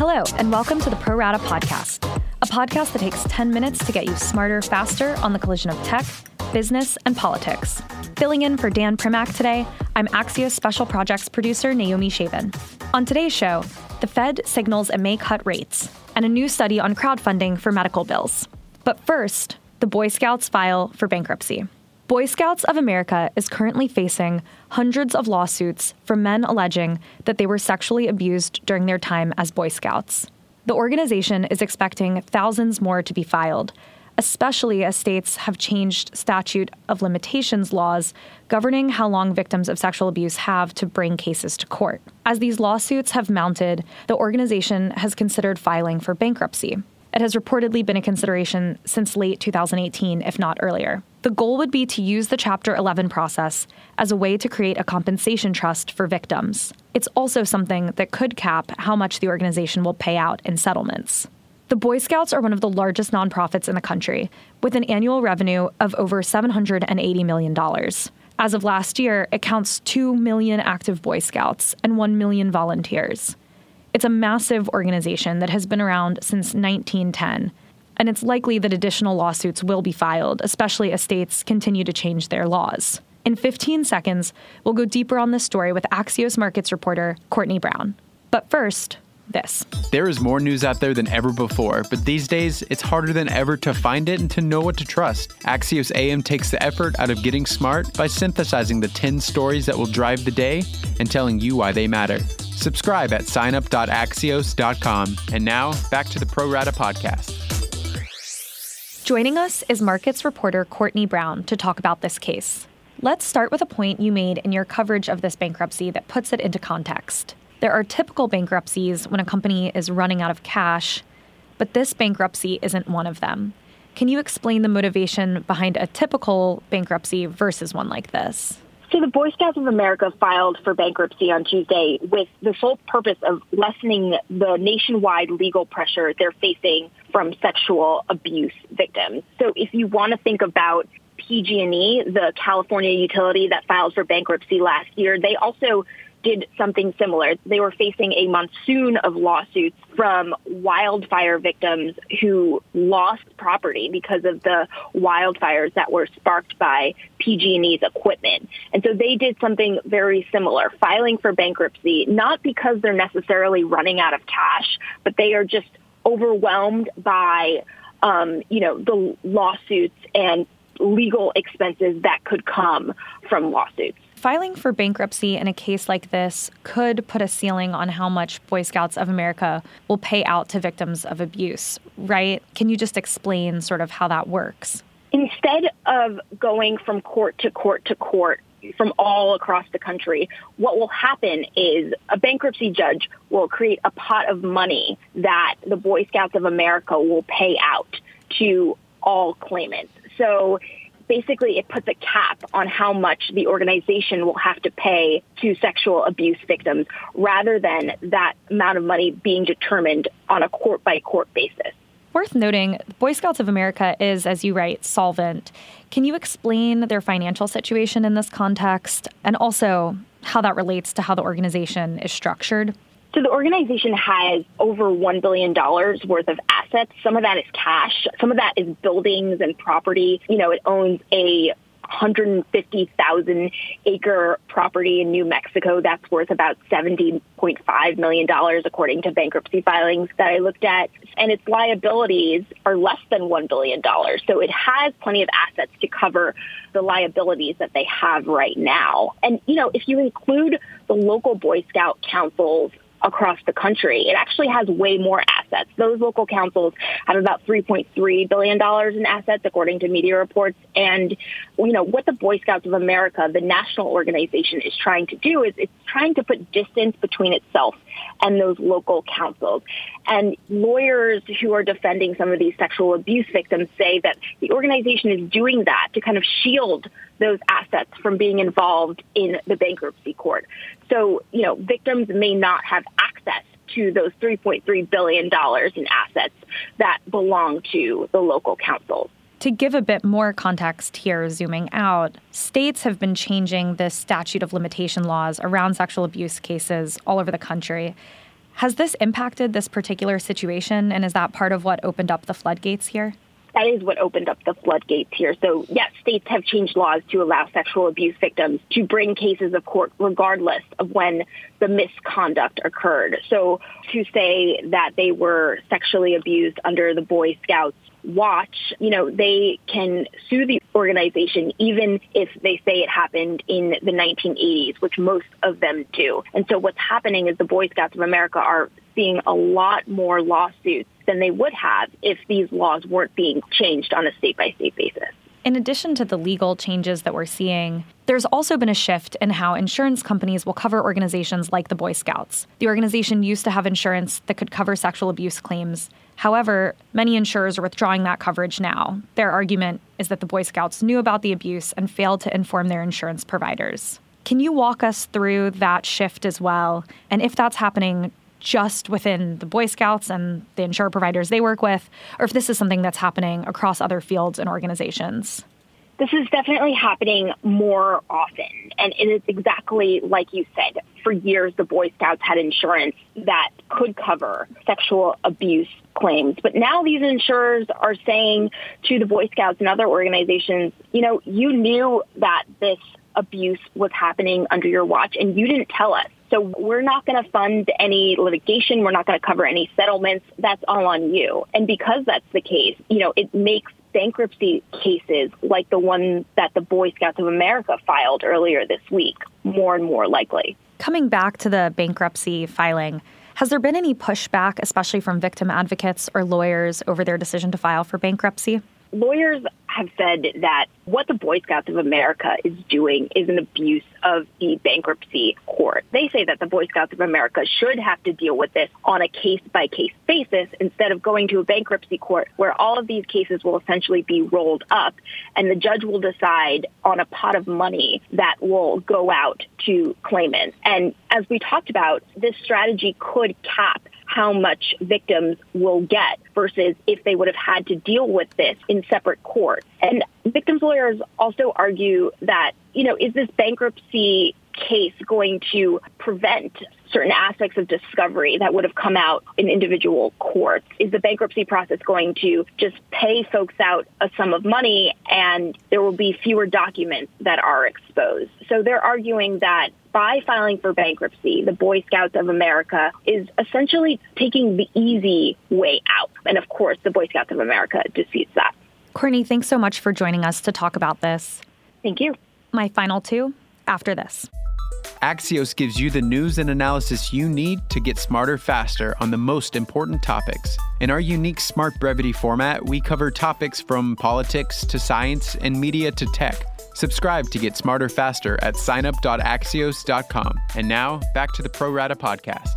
Hello, and welcome to the Pro Rata Podcast, a podcast that takes 10 minutes to get you smarter faster on the collision of tech, business, and politics. Filling in for Dan Primack today, I'm Axios Special Projects producer Naomi Shavin. On today's show, the Fed signals it may cut rates, and a new study on crowdfunding for medical bills. But first, the Boy Scouts file for bankruptcy. Boy Scouts of America is currently facing hundreds of lawsuits from men alleging that they were sexually abused during their time as Boy Scouts. The organization is expecting thousands more to be filed, especially as states have changed statute of limitations laws governing how long victims of sexual abuse have to bring cases to court. As these lawsuits have mounted, the organization has considered filing for bankruptcy. It has reportedly been a consideration since late 2018, if not earlier. The goal would be to use the Chapter 11 process as a way to create a compensation trust for victims. It's also something that could cap how much the organization will pay out in settlements. The Boy Scouts are one of the largest nonprofits in the country, with an annual revenue of over $780 million. As of last year, it counts 2 million active Boy Scouts and 1 million volunteers. It's a massive organization that has been around since 1910, and it's likely that additional lawsuits will be filed, especially as states continue to change their laws. In 15 seconds, we'll go deeper on this story with Axios Markets reporter Courtney Brown. But first, this. There is more news out there than ever before, but these days it's harder than ever to find it and to know what to trust. Axios AM takes the effort out of getting smart by synthesizing the 10 stories that will drive the day and telling you why they matter. Subscribe at signup.axios.com. And now, back to the Pro Rata podcast. Joining us is markets reporter Courtney Brown to talk about this case. Let's start with a point you made in your coverage of this bankruptcy that puts it into context. There are typical bankruptcies when a company is running out of cash, but this bankruptcy isn't one of them. Can you explain the motivation behind a typical bankruptcy versus one like this? So the Boy Scouts of America filed for bankruptcy on Tuesday with the sole purpose of lessening the nationwide legal pressure they're facing from sexual abuse victims. So if you want to think about PG&E, the California utility that filed for bankruptcy last year, they also did something similar. They were facing a monsoon of lawsuits from wildfire victims who lost property because of the wildfires that were sparked by PG&E's equipment. And so they did something very similar, filing for bankruptcy, not because they're necessarily running out of cash, but they are just overwhelmed by, um, you know, the lawsuits and legal expenses that could come from lawsuits. Filing for bankruptcy in a case like this could put a ceiling on how much Boy Scouts of America will pay out to victims of abuse, right? Can you just explain sort of how that works? Instead of going from court to court to court from all across the country, what will happen is a bankruptcy judge will create a pot of money that the Boy Scouts of America will pay out to all claimants. So basically it puts a cap on how much the organization will have to pay to sexual abuse victims rather than that amount of money being determined on a court by court basis. Worth noting, Boy Scouts of America is, as you write, solvent. Can you explain their financial situation in this context and also how that relates to how the organization is structured? So the organization has over $1 billion worth of assets. Some of that is cash. Some of that is buildings and property. You know, it owns a 150,000 acre property in New Mexico that's worth about $70.5 million, according to bankruptcy filings that I looked at. And its liabilities are less than $1 billion. So it has plenty of assets to cover the liabilities that they have right now. And, you know, if you include the local Boy Scout councils across the country. It actually has way more assets. Those local councils have about $3.3 billion in assets, according to media reports. And, you know, what the Boy Scouts of America, the national organization, is trying to do is it's trying to put distance between itself and those local councils. And lawyers who are defending some of these sexual abuse victims say that the organization is doing that to kind of shield those assets from being involved in the bankruptcy court. So, you know, victims may not have access to those $3.3 billion in assets that belong to the local councils. To give a bit more context here, zooming out, states have been changing the statute of limitation laws around sexual abuse cases all over the country. Has this impacted this particular situation, and is that part of what opened up the floodgates here? That is what opened up the floodgates here. So, yes, states have changed laws to allow sexual abuse victims to bring cases of court regardless of when the misconduct occurred. So, to say that they were sexually abused under the Boy Scouts watch, you know, they can sue the organization even if they say it happened in the 1980s, which most of them do. And so what's happening is the Boy Scouts of America are seeing a lot more lawsuits than they would have if these laws weren't being changed on a state by state basis. In addition to the legal changes that we're seeing, there's also been a shift in how insurance companies will cover organizations like the Boy Scouts. The organization used to have insurance that could cover sexual abuse claims. However, many insurers are withdrawing that coverage now. Their argument is that the Boy Scouts knew about the abuse and failed to inform their insurance providers. Can you walk us through that shift as well? And if that's happening just within the Boy Scouts and the insurer providers they work with, or if this is something that's happening across other fields and organizations. This is definitely happening more often. And it is exactly like you said. For years, the Boy Scouts had insurance that could cover sexual abuse claims. But now these insurers are saying to the Boy Scouts and other organizations, you know, you knew that this abuse was happening under your watch and you didn't tell us. So we're not going to fund any litigation. We're not going to cover any settlements. That's all on you. And because that's the case, you know, it makes bankruptcy cases like the one that the Boy Scouts of America filed earlier this week more and more likely. Coming back to the bankruptcy filing, has there been any pushback, especially from victim advocates or lawyers, over their decision to file for bankruptcy? Lawyers have said that what the Boy Scouts of America is doing is an abuse of the bankruptcy court. They say that the Boy Scouts of America should have to deal with this on a case by case basis instead of going to a bankruptcy court where all of these cases will essentially be rolled up and the judge will decide on a pot of money that will go out to claimants. And as we talked about, this strategy could cap how much victims will get versus if they would have had to deal with this in separate courts. And victims lawyers also argue that, you know, is this bankruptcy case going to prevent certain aspects of discovery that would have come out in individual courts? Is the bankruptcy process going to just pay folks out a sum of money and there will be fewer documents that are exposed? So they're arguing that by filing for bankruptcy, the Boy Scouts of America is essentially taking the easy way out. And of course, the Boy Scouts of America disputes that. Courtney, thanks so much for joining us to talk about this. Thank you. My final two after this. Axios gives you the news and analysis you need to get smarter faster on the most important topics. In our unique Smart Brevity format, we cover topics from politics to science and media to tech. Subscribe to get smarter faster at signup.axios.com. And now, back to the Pro Rata podcast.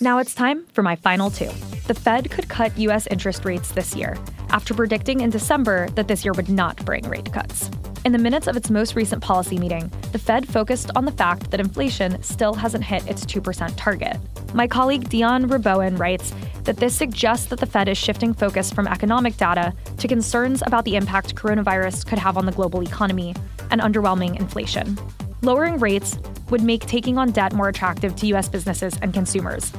Now it's time for my final two. The Fed could cut U.S. interest rates this year, after predicting in December that this year would not bring rate cuts. In the minutes of its most recent policy meeting, the Fed focused on the fact that inflation still hasn't hit its 2% target. My colleague Dion Rabouin writes that this suggests that the Fed is shifting focus from economic data to concerns about the impact coronavirus could have on the global economy and underwhelming inflation. Lowering rates would make taking on debt more attractive to U.S. businesses and consumers,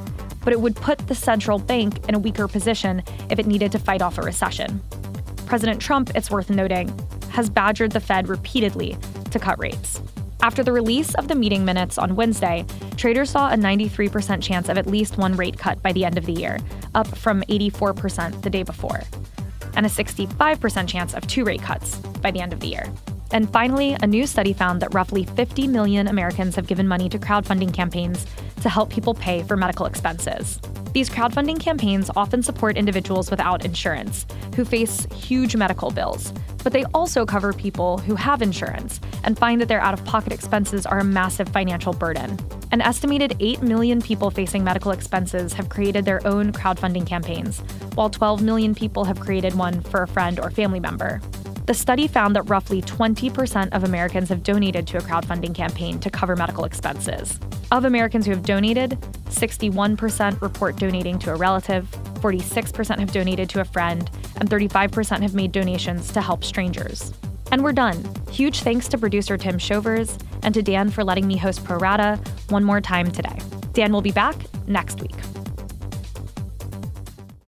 but it would put the central bank in a weaker position if it needed to fight off a recession. President Trump, it's worth noting, has badgered the Fed repeatedly to cut rates. After the release of the meeting minutes on Wednesday, traders saw a 93% chance of at least one rate cut by the end of the year, up from 84% the day before, and a 65% chance of two rate cuts by the end of the year. And finally, a new study found that roughly 50 million Americans have given money to crowdfunding campaigns to help people pay for medical expenses. These crowdfunding campaigns often support individuals without insurance who face huge medical bills, but they also cover people who have insurance and find that their out of pocket expenses are a massive financial burden. An estimated 8 million people facing medical expenses have created their own crowdfunding campaigns, while 12 million people have created one for a friend or family member. The study found that roughly 20% of Americans have donated to a crowdfunding campaign to cover medical expenses. Of Americans who have donated, 61% report donating to a relative, 46% have donated to a friend, and 35% have made donations to help strangers. And we're done. Huge thanks to producer Tim Shovers and to Dan for letting me host Pro Rata one more time today. Dan will be back next week.